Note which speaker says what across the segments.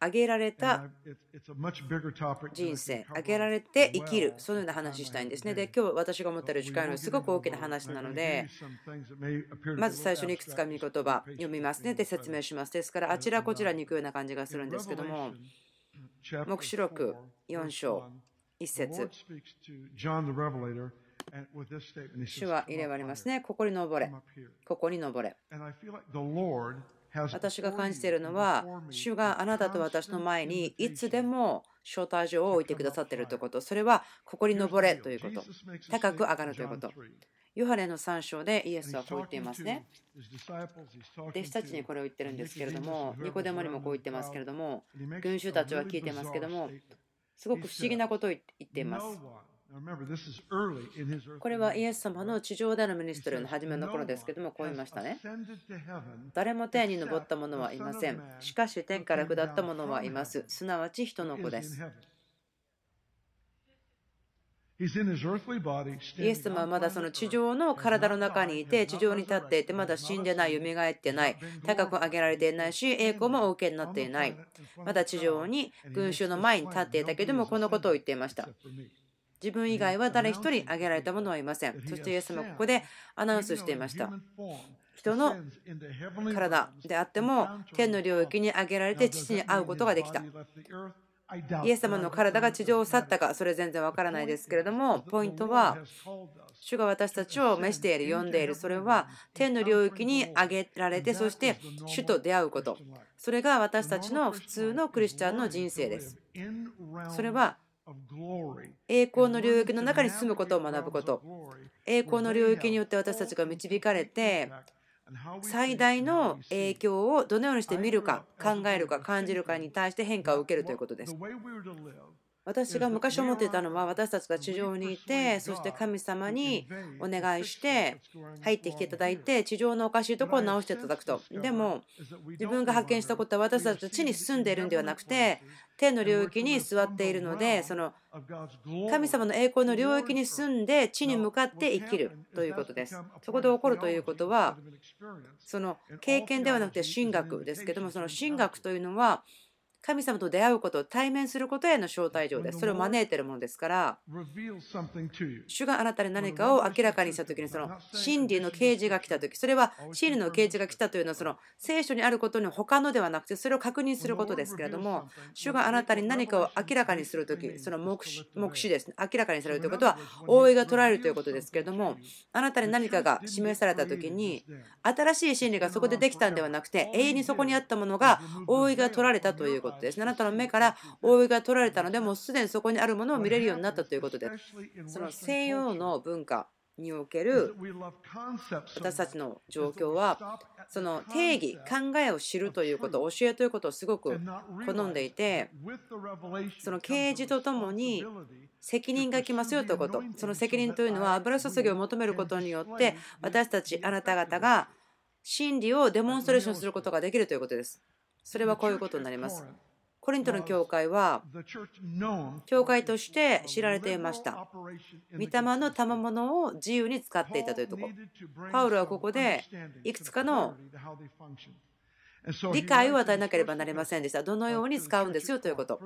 Speaker 1: 挙げられた人生、挙げられて生きる、そのような話したいんですね。で、今日私が思っている時間のすごく大きな話なので、まず最初にいくつか見言葉読みますね。で、説明します。ですから、あちらこちらに行くような感じがするんですけども、黙示録4章1節主は入れられますね。ここに登れ。ここに登れ。私が感じているのは、主があなたと私の前にいつでも招待状を置いてくださっているということ、それはここに登れということ、高く上がるということ。ヨハネの3章でイエスはこう言っていますね。弟子たちにこれを言ってるんですけれども、ニコデモにもこう言ってますけれども、群衆たちは聞いてますけども、すごく不思議なことを言っています。これはイエス様の地上でのミニストリーの初めの頃ですけども、こう言いましたね。誰も天に昇った者はいません。しかし天から下った者はいます。すなわち人の子です。イエス様はまだその地上の体の中にいて、地上に立っていて、まだ死んでない、蘇ってない、高く上げられていないし、栄光もお受けになっていない。まだ地上に群衆の前に立っていたけども、このことを言っていました。自分以外は誰一人挙げられた者はいません。そしてイエス様はここでアナウンスしていました。人の体であっても天の領域に挙げられて父に会うことができた。イエス様の体が地上を去ったか、それ全然わからないですけれども、ポイントは、主が私たちを召している、呼んでいる、それは天の領域に挙げられて、そして主と出会うこと。それが私たちの普通のクリスチャンの人生です。それは栄光の領域の中に住むことを学ぶこと。栄光の領域によって私たちが導かれて、最大の影響をどのようにして見るか、考えるか、感じるかに対して変化を受けるということです。私が昔思っていたのは私たちが地上にいてそして神様にお願いして入ってきていただいて地上のおかしいところを直していただくと。でも自分が発見したことは私たちは地に住んでいるんではなくて天の領域に座っているのでその神様の栄光の領域に住んで地に向かって生きるということです。そこで起こるということはその経験ではなくて神学ですけどもその神学というのは神様と出会うこと、対面することへの招待状です。それを招いているものですから、主があなたに何かを明らかにしたときに、その真理の啓示が来たとき、それは真理の啓示が来たというのは、その聖書にあることに他のではなくて、それを確認することですけれども、主があなたに何かを明らかにするとき、その目視目視です、ね、明らかにされるということは、覆いが取られるということですけれども、あなたに何かが示されたときに、新しい真理がそこでできたんではなくて、永遠にそこにあったものが覆いが取られたということことです。あなたの目から覆いが取られたので、もうすでにそこにあるものを見れるようになったということです。その西洋の文化における私たちの状況はその定義考えを知るということ教えということをすごく好んでいてその啓示とともに責任が来ますよということその責任というのは油注ぎを求めることによって私たちあなた方が真理をデモンストレーションすることができるということですそれはこういうことになりますコリントの教会は教会として知られていました。御霊の賜物を自由に使っていたというところ。パウロはここでいくつかの理解を与えなければなりませんでした。どのように使うんですよということ。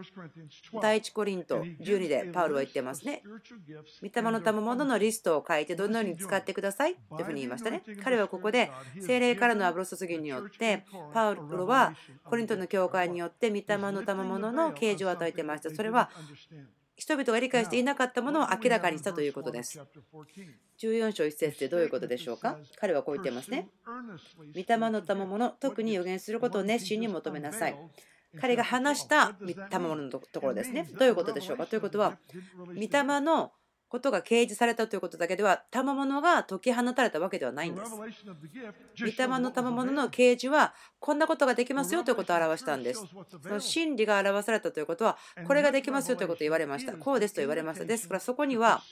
Speaker 1: 第一コリント12でパウロは言ってますね。御霊の賜物のリストを書いてどのように使ってくださいというふうに言いましたね。彼はここで精霊からの油注ぎによってパウロはコリントの教会によって御霊の賜物の啓示を与えていました。それは人々が理解していなかったものを明らかにしたということです。14章1節ってどういうことでしょうか？彼はこう言ってますね。御霊の賜物、特に予言することを熱心に求めなさい。彼が話した賜物のところですね。どういうことでしょうか？ということは、御霊のことが掲示されたということだけでは賜物が解き放たれたわけではないんです。御霊の賜物の掲示はこんなことができますよということを表したんです。その真理が表されたということはこれができますよということを言われました。こうですと言われました。ですからそこには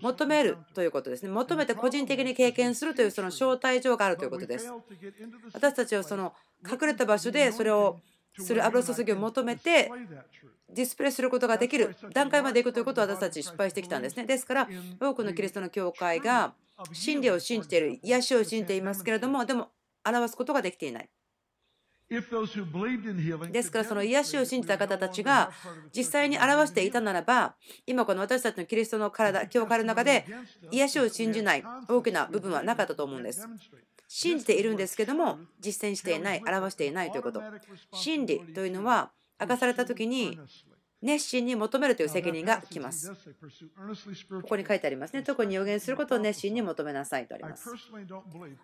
Speaker 1: 求めるということですね。求めて個人的に経験するというその招待状があるということです。私たちはその隠れた場所でそれをする油注ぎを求めてディスプレイすることができる段階までいくということを私たち失敗してきたんですね。ですから多くのキリストの教会が真理を信じている癒しを信じていますけれどもでも表すことができていない。ですからその癒しを信じた方たちが実際に表していたならば今この私たちのキリストの体教会の中で癒しを信じない大きな部分はなかったと思うんです。信じているんですけども実践していない表していないということ真理というのは明かされた時に熱心に求めるという責任が来ます。ここに書いてありますね。特に予言することを熱心に求めなさいとあります。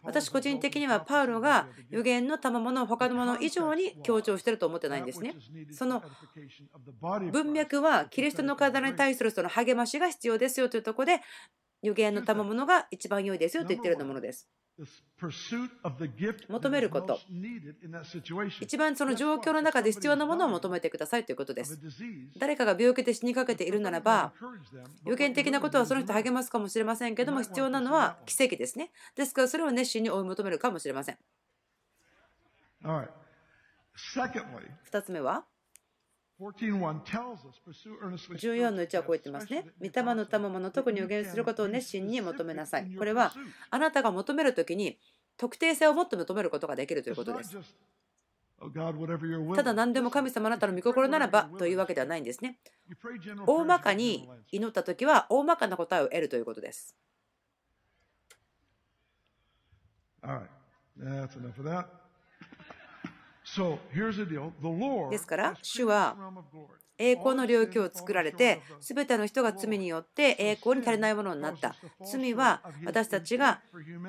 Speaker 1: 私個人的にはパウロが予言の賜物を他のもの以上に強調していると思ってないんですね。その文脈はキリストの体に対するその励ましが必要ですよというところで予言の賜物が一番良いですよと言っているようなものです。求めること。一番その状況の中で必要なものを求めてくださいということです。誰かが病気で死にかけているならば、予言的なことはその人励ますかもしれませんけども、必要なのは奇跡ですね。ですから、それを熱心に追い求めるかもしれません。2つ目は？14の1はこう言ってますね。御霊の賜物、特に予言することを熱心に求めなさい。これはあなたが求めるときに特定性を持って求めることができるということです。ただ何でも神様あなたの御心ならばというわけではないんですね。大まかに祈ったときは大まかな答えを得るということです。ですから、主は栄光の領域を作られて、すべての人が罪によって栄光に足りないものになった。罪は私たちが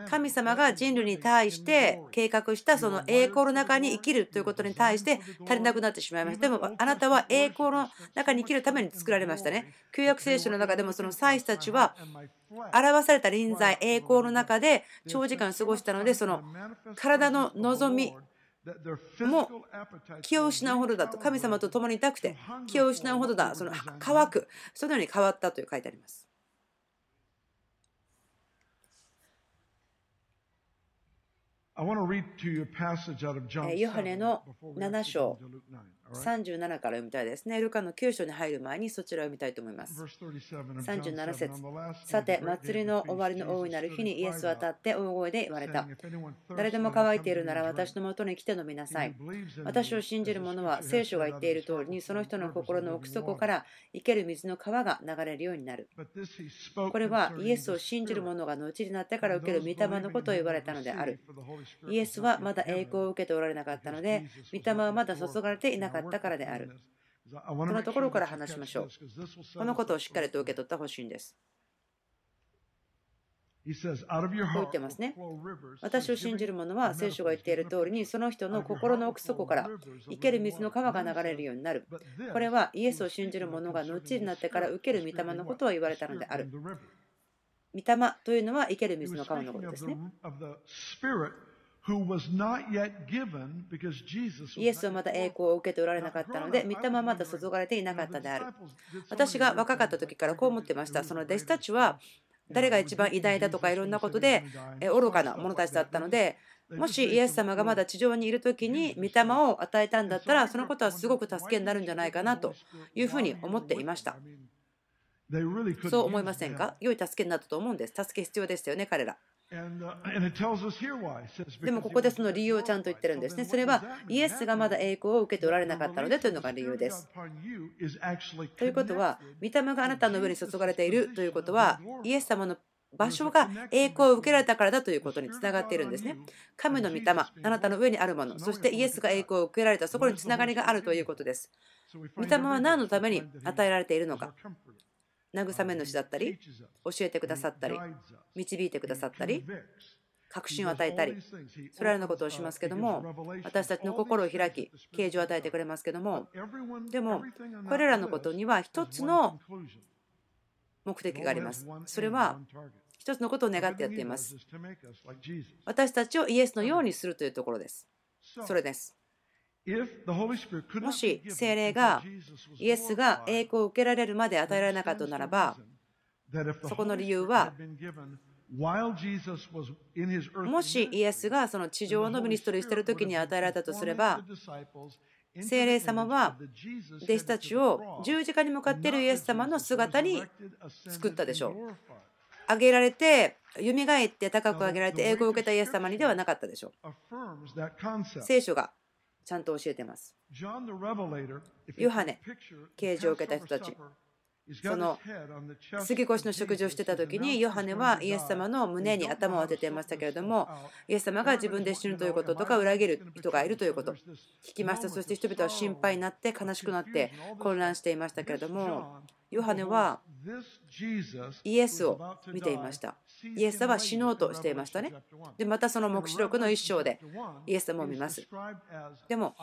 Speaker 1: 神様が人類に対して計画したその栄光の中に生きるということに対して足りなくなってしまいました。でもあなたは栄光の中に生きるために作られましたね。旧約聖書の中でもその祭司たちは表された臨在、栄光の中で長時間過ごしたので、その体の望み、もう気を失うほどだと神様と共にいたくて気を失うほどだその乾くそのように変わったという書いてあります。ヨハネの7章37から読みたいですね。ルカの9章に入る前にそちらを読みたいと思います。37節さて、祭りの終わりの大いなる日にイエスは立って大声で言われた。誰でも乾いているなら私のもとに来て飲みなさい。私を信じる者は聖書が言っている通りにその人の心の奥底から生ける水の川が流れるようになる。これはイエスを信じる者が後になってから受ける御霊のことを言われたのである。イエスはまだ栄光を受けておられなかったので、御霊はまだ注がれていなかった。かったからである。このところから話しましょう。このことをしっかりと受け取ってほしいんです。こう言ってますね。私を信じる者は聖書が言っている通りにその人の心の奥底から生ける水の川が流れるようになる。これはイエスを信じる者が後になってから受ける御霊のことを言われたのである。御霊というのは生ける水の川のことですね。イエスはまだ栄光を受けておられなかったので、御霊はまだ注がれていなかったである。私が若かった時からこう思ってました。その弟子たちは誰が一番偉大だとかいろんなことで愚かな者たちだったので、もしイエス様がまだ地上にいる時に御霊を与えたんだったら、そのことはすごく助けになるんじゃないかなというふうに思っていました。そう思いませんか？良い助けになったと思うんです。助け必要ですよね、彼ら。でもここでその理由をちゃんと言ってるんですね。それはイエスがまだ栄光を受けておられなかったのでというのが理由です。ということは、御霊があなたの上に注がれているということは、イエス様の場所が栄光を受けられたからだということにつながっているんですね。神の御霊、あなたの上にあるもの、そしてイエスが栄光を受けられた、そこにつながりがあるということです。御霊は何のために与えられているのか。慰め主だったり教えてくださったり導いてくださったり確信を与えたりそれらのことをしますけども私たちの心を開き啓示を与えてくれますけどもでもこれらのことには一つの目的があります。それは一つのことを願ってやっています。私たちをイエスのようにするというところです。それです。もし精霊がイエスが栄光を受けられるまで与えられなかったならば、そこの理由は、もしイエスがその地上のミニストリーしている時に与えられたとすれば、聖霊様は弟子たちを十字架に向かっているイエス様の姿に作ったでしょう。上げられて、蘇って高く上げられて、英語を受けたイエス様にではなかったでしょう。聖書がちゃんと教えてます。ヨハネ、啓示を受けた人たち。その杉越の食事をしてた時にヨハネはイエス様の胸に頭を当てていましたけれどもイエス様が自分で死ぬということとか裏切る人がいるということ聞きましたそして人々は心配になって悲しくなって混乱していましたけれどもヨハネはイエスを見ていました。イエスは死のうとしていましたね。で、またその黙示録の一章でイエス様を見ます。でも、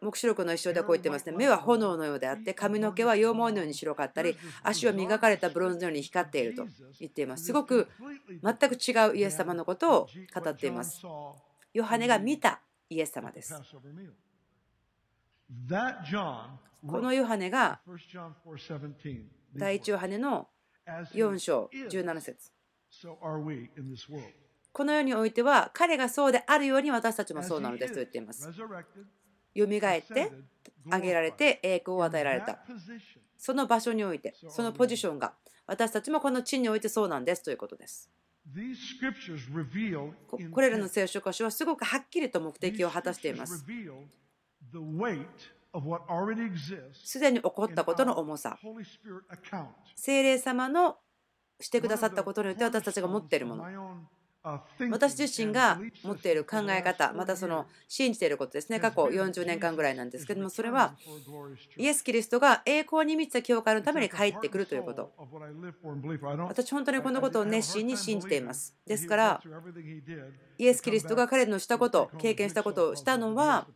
Speaker 1: 黙示録の一章ではこう言ってますね。目は炎のようであって、髪の毛は羊毛のように白かったり、足は磨かれたブロンズのように光っていると言っています。すごく全く違うイエス様のことを語っています。ヨハネが見たイエス様です。このヨハネが第一ヨハネの4章17節この世においては彼がそうであるように私たちもそうなのですと言っています。よみがえってあげられて栄光を与えられた。その場所において、そのポジションが私たちもこの地においてそうなんですということです。これらの聖書箇所はすごくはっきりと目的を果たしています。すでに起こったことの重さ、精霊様のしてくださったことによって私たちが持っているもの、私自身が持っている考え方、またその信じていることですね、過去40年間ぐらいなんですけども、それはイエス・キリストが栄光に満ちた教会のために帰ってくるということ。私、本当にこのことを熱心に信じています。ですから、イエス・キリストが彼のしたこと、経験したことをしたのは、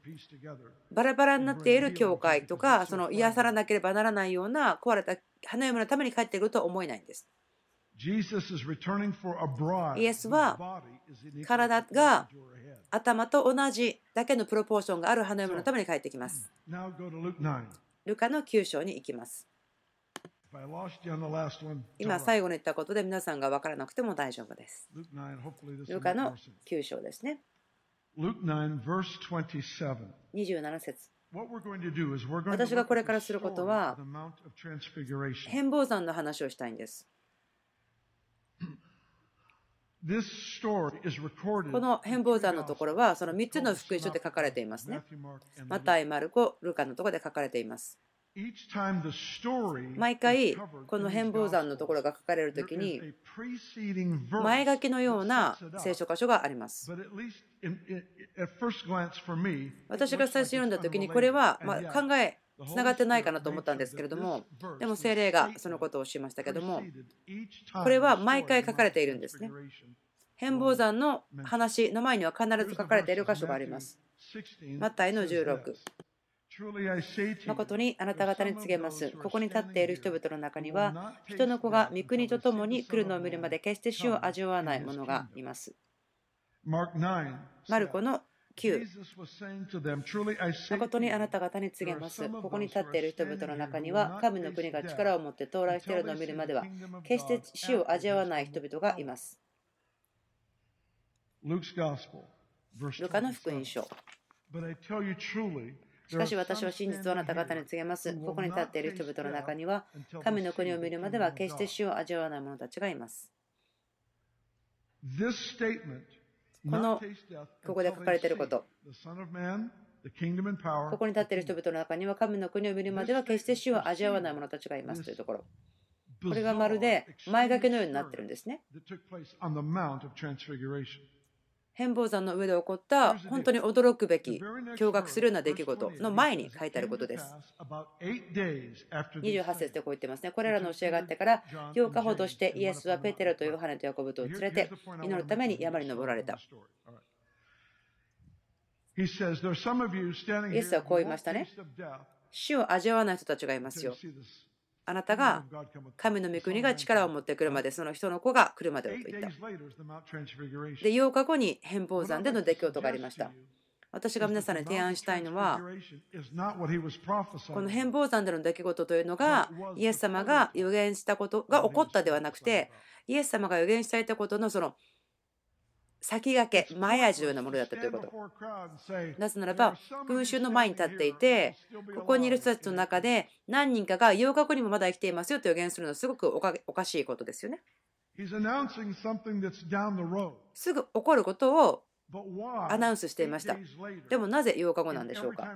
Speaker 1: バラバラになっている教会とか、その癒さらなければならないような壊れた花嫁のために帰ってくるとは思えないんです。イエスは体が頭と同じだけのプロポーションがある花嫁のために帰ってきます。ルカの9章に行きます。今最後に言ったことで皆さんが分からなくても大丈夫です。ルカの9章ですね。27節私がこれからすることは変貌山の話をしたいんです。この変貌山のところはその3つの福音書で書かれていますね。マタイ、マルコ、ルカのところで書かれています。毎回この変貌山のところが書かれるときに前書きのような聖書箇所があります。私が最初読んだときにこれはま考えつながってないかなと思ったんですけれども、でも精霊がそのことをしましたけども、これは毎回書かれているんですね。変貌山の話の前には必ず書かれている箇所があります。マタイの16。誠にあなた方に告げます。ここに立っている人々の中には、人の子が御国と共に来るのを見るまで決して死を味わわない者がいます。マルコの9誠にあなた方に告げます。ここに立っている人々の中には、神の国が力を持って到来しているのを見るまでは、決して死を味わわない人々がいます。ルカの福音書。しかし私は真実をあなた方に告げます。ここに立っている人々の中には、神の国を見るまでは決して死を味わわない者たちがいます。このここで書かれていること。ここに立っている人々の中には神の国を見るまでは決して死を味わわない者たちがいますというところ。これがまるで前掛けのようになってるんですね。変貌山の上で起こった本当に驚くべき驚愕するような出来事の前に書いてあることです。28節でこう言ってますね。これらの教えがあってから8日ほどしてイエスはペテロとヨハネとヤコブとを連れて祈るために山に登られた。イエスはこう言いましたね。死を味わわない人たちがいますよ。あなたが神の御国が力を持ってくるまでその人の子が来るまでをと言った。で8日後に変貌山での出来事がありました。私が皆さんに提案したいのは、この変貌山での出来事というのが、イエス様が予言したことが起こったではなくて、イエス様が予言していたことのその先駆け、前味のようなものだったということ。なぜならば、群衆の前に立っていて、ここにいる人たちの中で何人かが8日後にもまだ生きていますよと予言するのはすごくおかしいことですよね。すぐ起こることをアナウンスしていました。でもなぜ8日後なんでしょうか？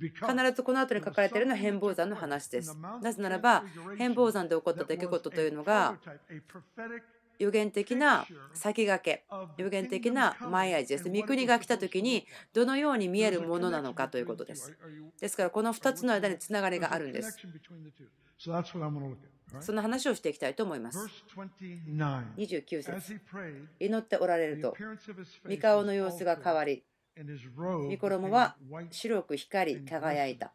Speaker 1: 必ずこの後に書かれているのは変貌山の話です。なぜならば、変貌山で起こった出来事というのが、予言的な先駆け、予言的な前味です。御国が来た時にどのように見えるものなのかということです。ですからこの2つの間につながりがあるんです。その話をしていきたいと思います。29節祈っておられると、御顔の様子が変わり、御衣は白く光り輝いた。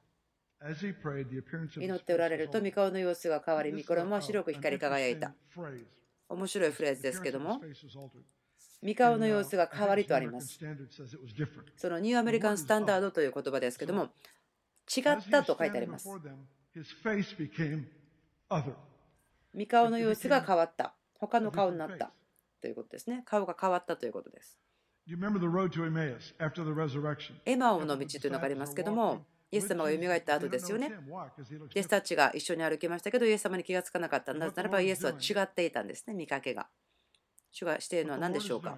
Speaker 1: 祈っておられると、御顔の様子が変わり、御衣は白く光り輝いた。面白いフレーズですけども、三顔の様子が変わりとあります。そのニューアメリカンスタンダードという言葉ですけども、違ったと書いてあります。三顔の様子が変わった。他の顔になったということですね。顔が変わったということです。エマオの道というのがありますけども、イエス様が蘇った後ですよね。弟子たちが一緒に歩きましたけど、イエス様に気がつかなかった。なぜならば、イエスは違っていたんですね、見かけが。主がしているのは何でしょうか？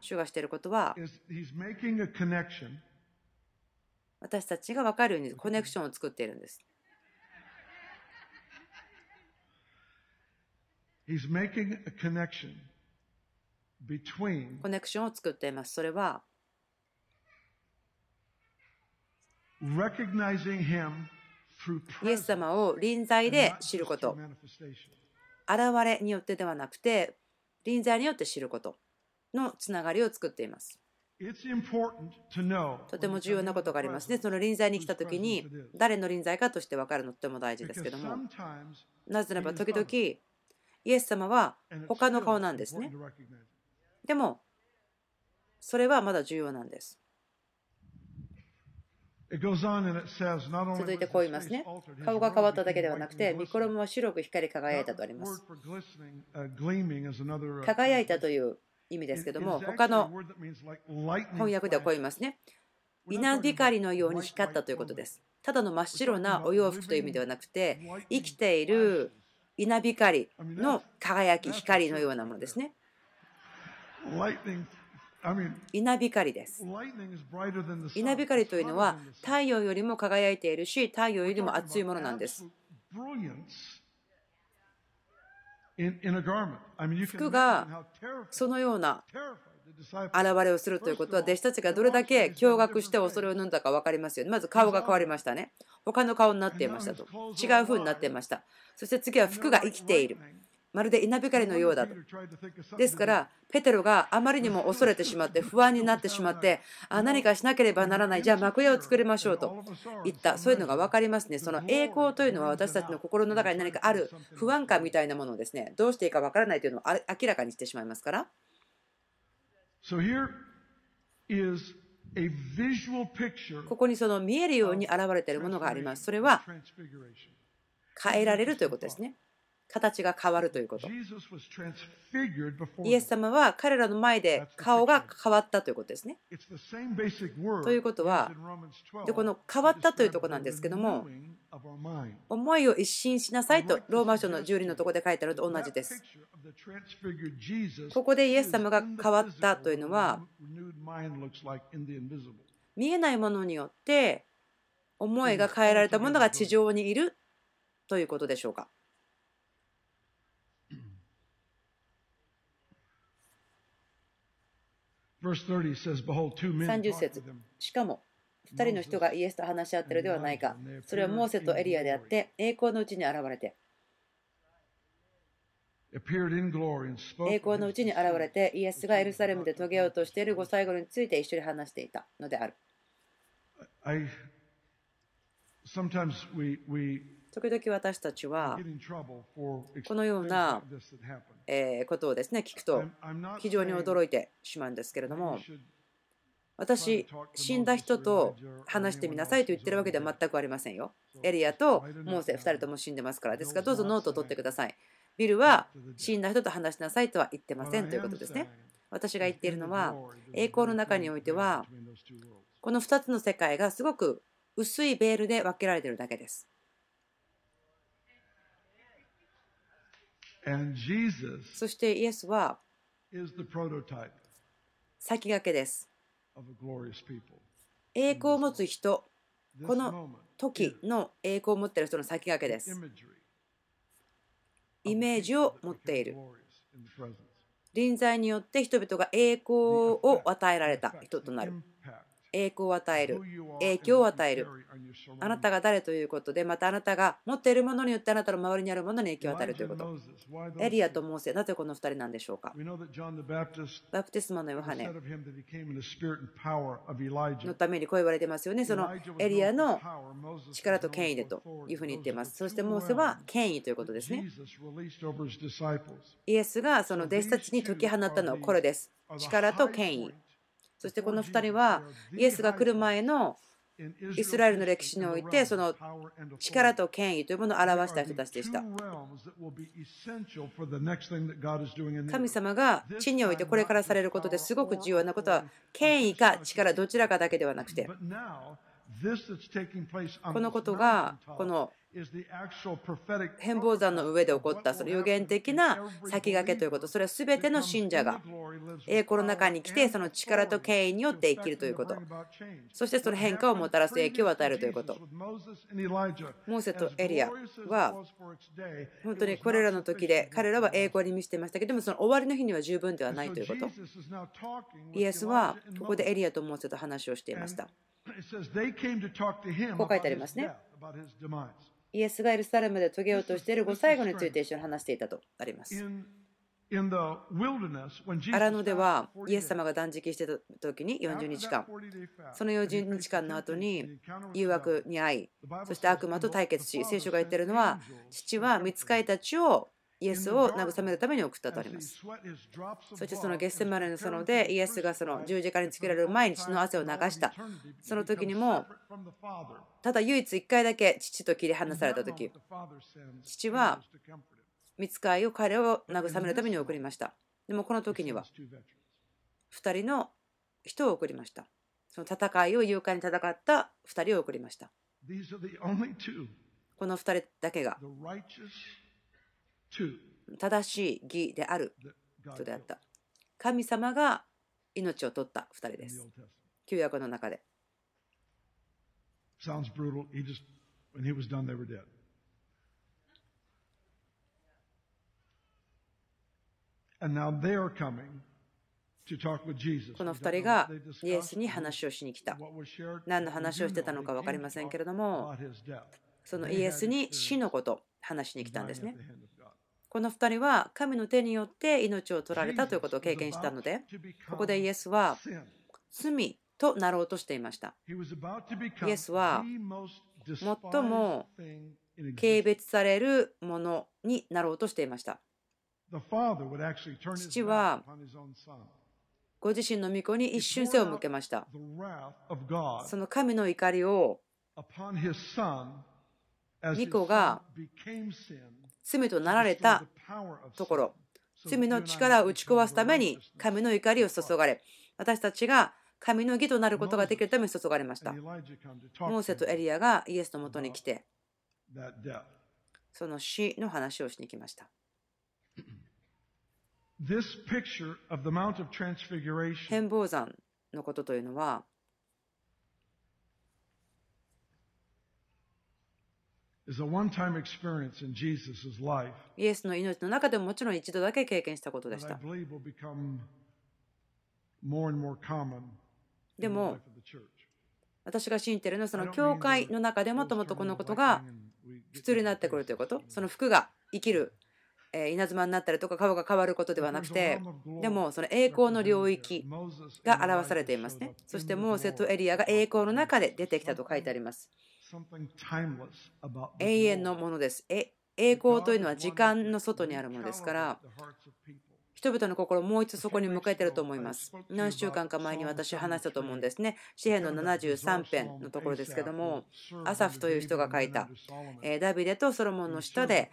Speaker 1: 主がしていることは、私たちが分かるようにコネクションを作っているんです。コネクションを作っています。それは、イエス様を臨在で知ること。現れによってではなくて、臨在によって知ることのつながりを作っています。とても重要なことがありますね。その臨在に来た時に誰の臨在かとして分かるのとても大事ですけども。なぜならば時々イエス様は他の顔なんですね。でもそれはまだ重要なんです。続いてこう言いますね。顔が変わっただけではなくて、御衣は白く光り輝いたとあります。輝いたという意味ですけども、他の翻訳ではこう言いますね。稲光のように光ったということです。ただの真っ白なお洋服という意味ではなくて、生きている稲光の輝き、光のようなものですね。稲光です。稲光というのは太陽よりも輝いているし太陽よりも熱いものなんです。服がそのような現れをするということは弟子たちがどれだけ驚愕して恐れを飲んだか分かりますよね。まず顔が変わりましたね。他の顔になっていましたと。違う風になっていました。そして次は服が生きている。まるで稲光のようだと。ですから、ペテロがあまりにも恐れてしまって、不安になってしまって、あ何かしなければならない、じゃあ幕屋を作りましょうと言った、そういうのが分かりますね。その栄光というのは私たちの心の中に何かある不安感みたいなものをですね、どうしていいか分からないというのを明らかにしてしまいますから。ここにその見えるように現れているものがあります。それは変えられるということですね。形が変わるということ。イエス様は彼らの前で顔が変わったということですね。ということは、でこの変わったというところなんですけども、思いを一新しなさいとローマ書の10人のところで書いてあるのと同じです。ここでイエス様が変わったというのは、見えないものによって思いが変えられたものが地上にいるということでしょうか。30節。しかも2人の人がイエスと話し合っているではないか。それはモーセとエリアであって栄光のうちに現れて。栄光のうちに現れてイエスがエルサレムで遂げようとしているご最後について一緒に話していたのである時々私たちはこのようなことをですね聞くと非常に驚いてしまうんですけれども私、死んだ人と話してみなさいと言ってるわけでは全くありませんよ。エリヤとモーセ2人とも死んでますから。ですからどうぞノートを取ってください。ビルは死んだ人と話しなさいとは言ってませんということですね。私が言っているのは栄光の中においてはこの2つの世界がすごく薄いベールで分けられているだけです。そしてイエスは先駆けです。栄光を持つ人、この時の栄光を持っている人の先駆けです。イメージを持っている。臨在によって人々が栄光を与えられた人となる。栄光を与える、影響を与える。あなたが誰ということで、またあなたが持っているものによってあなたの周りにあるものに影響を与えるということ。エリアとモーセ、なぜこの2人なんでしょうか？バプテスマのヨハネのためにこう言われてますよね。そのエリアの力と権威でというふうに言っています。そしてモーセは権威ということですね。イエスがその弟子たちに解き放ったのはこれです。力と権威。そしてこの2人はイエスが来る前のイスラエルの歴史においてその力と権威というものを表した人たちでした。神様が地においてこれからされることですごく重要なことは権威か力どちらかだけではなくてこのことがこの変貌山の上で起こったその予言的な先駆けということ、それは全ての信者が栄光の中に来て、その力と権威によって生きるということ、そしてその変化をもたらす影響を与えるということ。モーセとエリアは本当にこれらの時で彼らは栄光に見せてましたけども、その終わりの日には十分ではないということ。イエスはここでエリアとモーセと話をしていました。こう書いてありますね。イエスがエルサレムで遂げようとしているご最後について一緒に話していたとあります。荒野ではイエス様が断食してた時に40日間その40日間の後に誘惑に遭いそして悪魔と対決し聖書が言っているのは父は見つかりたちをイエスを慰めるために送ったとあります。そしてそのゲッセマネの園でイエスがその十字架につけられる毎日の汗を流した。その時にも、ただ唯一1回だけ父と切り離された時、父は見つかりを彼を慰めるために送りました。でもこの時には2人の人を送りました。その戦いを勇敢に戦った2人を送りました。この2人だけが正しい義である人であった。神様が命を取った2人です。旧約の中で。Sounds brutal. He just, when he was done, they were dead. And now they are coming to talk with Jesus. この2人がイエスに話をしに来た。何の話をしてたのか分かりませんけれども、そのイエスに死のこと話しに来たんですね。この2人は神の手によって命を取られたということを経験したので、ここでイエスは罪となろうとしていました。イエスは最も軽蔑されるものになろうとしていました。父はご自身の御子に一瞬背を向けました。その神の怒りを御子が罪となられたところ、罪の力を打ち壊すために神の怒りを注がれ、私たちが神の義となることができるために注がれました。モーセとエリアがイエスのもとに来て、その死の話をしに来ました。変貌山のことというのは、イエスの命の中でももちろん一度だけ経験したことでした。でも、私が信じているのは、その教会の中でもともとこのことが普通になってくるということ、その服が生きる稲妻になったりとか顔が変わることではなくてでもその栄光の領域が表されていますね。そしてモーセとエリアが栄光の中で出てきたと書いてあります永遠のものです栄光というのは時間の外にあるものですから人々の心をもう一度そこに向けてると思います。何週間か前に私話したと思うんですね。詩篇の73編のところですけども、アサフという人が書いた、ダビデとソロモンの下で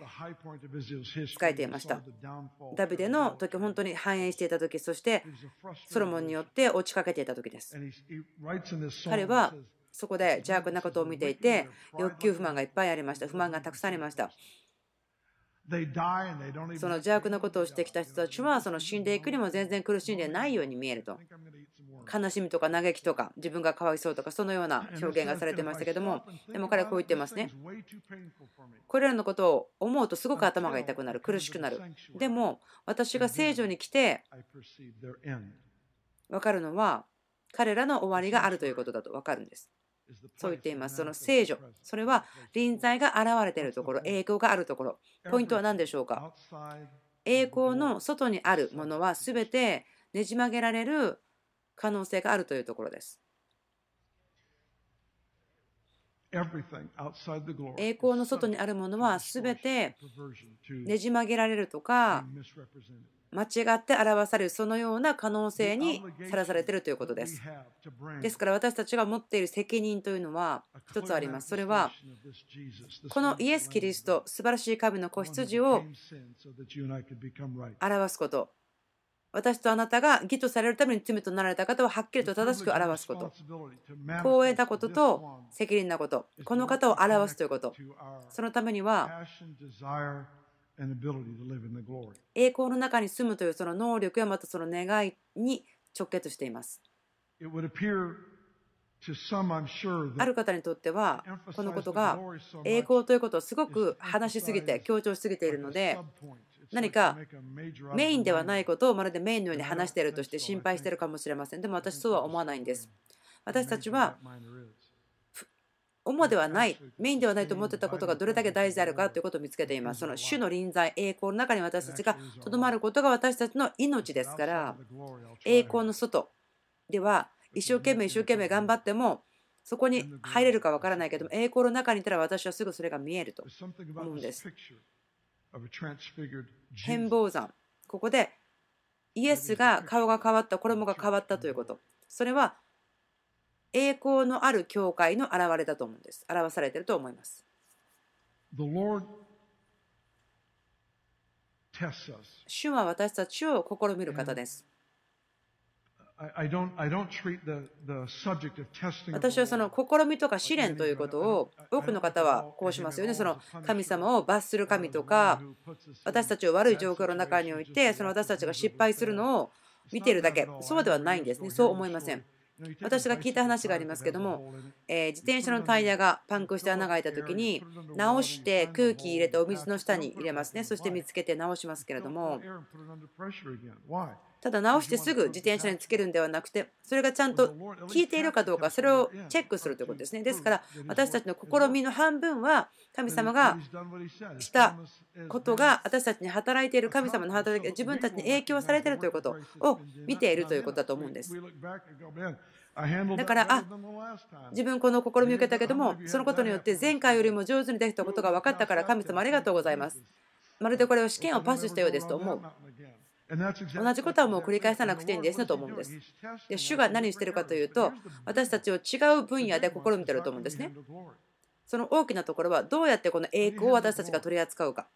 Speaker 1: 書いていました。ダビデの時、本当に繁栄していた時、そしてソロモンによって落ちかけていた時です。彼はそこで邪悪なことを見ていて、欲求不満がいっぱいありました。不満がたくさんありました。その邪悪なことをしてきた人たちはその死んでいくにも全然苦しんでないように見えると。悲しみとか嘆きとか自分がかわいそうとかそのような表現がされてましたけどもでも彼はこう言ってますね。これらのことを思うとすごく頭が痛くなる苦しくなる。でも私が聖女に来て分かるのは彼らの終わりがあるということだと分かるんですそう言っています。その聖女、それは臨在が現れているところ、栄光があるところ。ポイントは何でしょうか？栄光の外にあるものは全てねじ曲げられる可能性があるというところです。栄光の外にあるものは全てねじ曲げられるとか間違って表されるそのような可能性にさらされているということです。ですから私たちが持っている責任というのは一つあります。それはこのイエス・キリスト素晴らしい神の子羊を表すこと。私とあなたが義とされるために罪となられた方をはっきりと正しく表すこと。光栄なことと責任なこと。この方を表すということ。そのためには栄光の中に住むというその能力やまたその願いに直結しています。ある方にとってはこのことが栄光ということをすごく話しすぎて強調しすぎているので何かメインではないことをまるでメインのように話しているとして心配しているかもしれません。でも私そうは思わないんです。私たちは主ではない、メインではないと思ってたことがどれだけ大事であるかということを見つけています。その主の臨在、栄光の中に私たちがとどまることが私たちの命ですから、栄光の外では一生懸命一生懸命頑張っても、そこに入れるかわからないけども、栄光の中にいたら私はすぐそれが見えると思うんです。変貌山、ここでイエスが顔が変わった、衣が変わったということ。それは栄光のある教会の現れだと思うんです。表されていると思います。主は私たちを試みる方です。私はその試みとか試練ということを多くの方はこうしますよね。その神様を罰する神とか私たちを悪い状況の中においてその私たちが失敗するのを見ているだけそうではないんですね。そう思いません。私が聞いた話がありますけども、え自転車のタイヤがパンクして穴が開いた時に直して空気入れてお水の下に入れますね。そして見つけて直しますけれども。ただ直してすぐ自転車につけるんではなくてそれがちゃんと効いているかどうかそれをチェックするということですねですから私たちの試みの半分は神様がしたことが私たちに働いている神様の働きが自分たちに影響されているということを見ているということだと思うんですだから、あ自分この試みを受けたけども、そのことによって前回よりも上手にできたことが分かったから、神様ありがとうございます。まるでこれを試験をパスしたようですと思う。同じことはもう繰り返さなくていいんですねと思うんです。で主が何してるかというと、私たちを違う分野で試みてると思うんですね。その大きなところは、どうやってこの栄光を私たちが取り扱うか。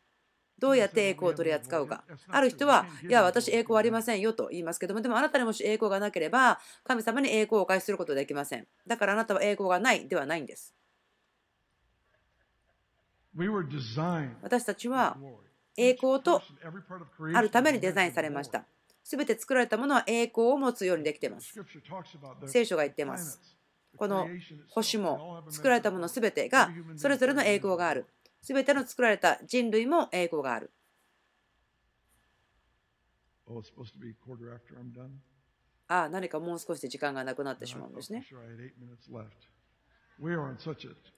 Speaker 1: どうやって栄光を取り扱うか。ある人は、いや、私、栄光ありませんよと言いますけども、でもあなたにもし栄光がなければ、神様に栄光をお返しすることはできません。だからあなたは栄光がないではないんです。私たちは栄光とあるためにデザインされました。すべて作られたものは栄光を持つようにできています。聖書が言っています。この星も作られたものすべてがそれぞれの栄光がある。すべての作られた人類も栄光がある。ああ、何かもう少しで時間がなくなってしまうんですね。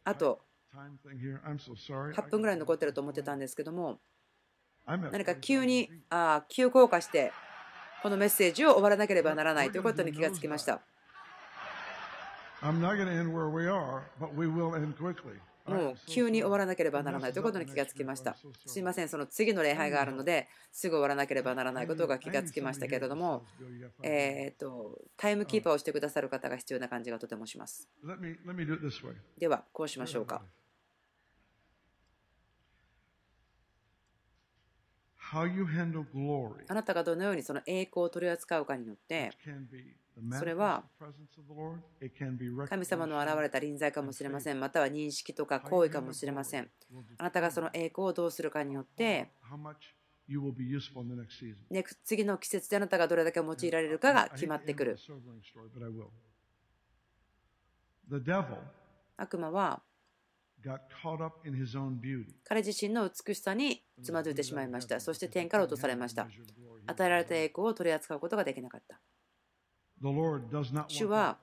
Speaker 1: あと8分ぐらい残ってると思ってたんですけども、何か急にあ急降下してこのメッセージを終わらなければならないということに気がつきました。もう急に終わらなければならないということに気がつきました。すいません、その次の礼拝があるのですぐ終わらなければならないことが気がつきましたけれども、えー、とタイムキーパーをしてくださる方が必要な感じがとてもします。では、こうしましょうか。あなたがどのようにその栄光を取り扱うかによって、それは神様の現れた臨在かもしれません、または認識とか行為かもしれません。あなたがその栄光をどうするかによって、次の季節であなたがどれだけ用いられるかが決まってくる。悪魔は彼自身の美しさにつまずいてしまいました。そして天から落とされました。与えられた栄光を取り扱うことができなかった。主は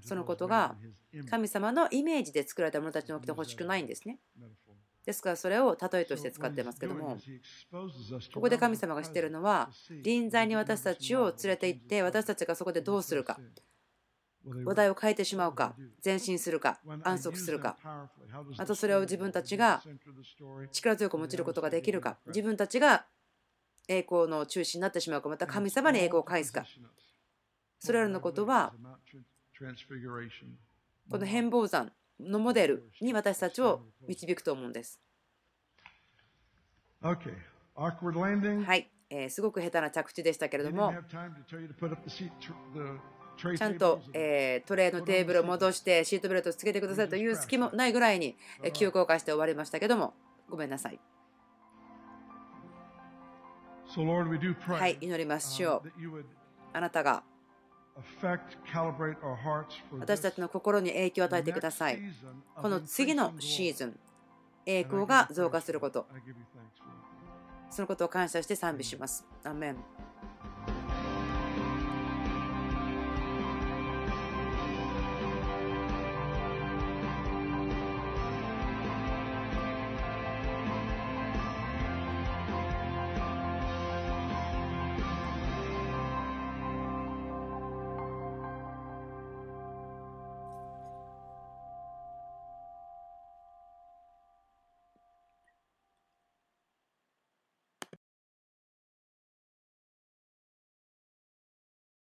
Speaker 1: そのことが神様のイメージで作られた者たちに起きてほしくないんですね。ですからそれを例えとして使っていますけどもここで神様がしているのは臨在に私たちを連れて行って私たちがそこでどうするか話題を変えてしまうか、前進するか、安息するか、またそれを自分たちが力強く用いることができるか、自分たちが栄光の中心になってしまうか、また神様に栄光を返すか、それらのことは、この変貌山のモデルに私たちを導くと思うんです。はい、えー、すごく下手な着地でしたけれども。ちゃんと、えー、トレーのテーブルを戻してシートベルトをつけてくださいという隙もないぐらいに記憶を貸して終わりましたけどもごめんなさい。はい、祈りましょう。あなたが私たちの心に影響を与えてください。この次のシーズン、栄光が増加すること、そのことを感謝して賛美します。アメン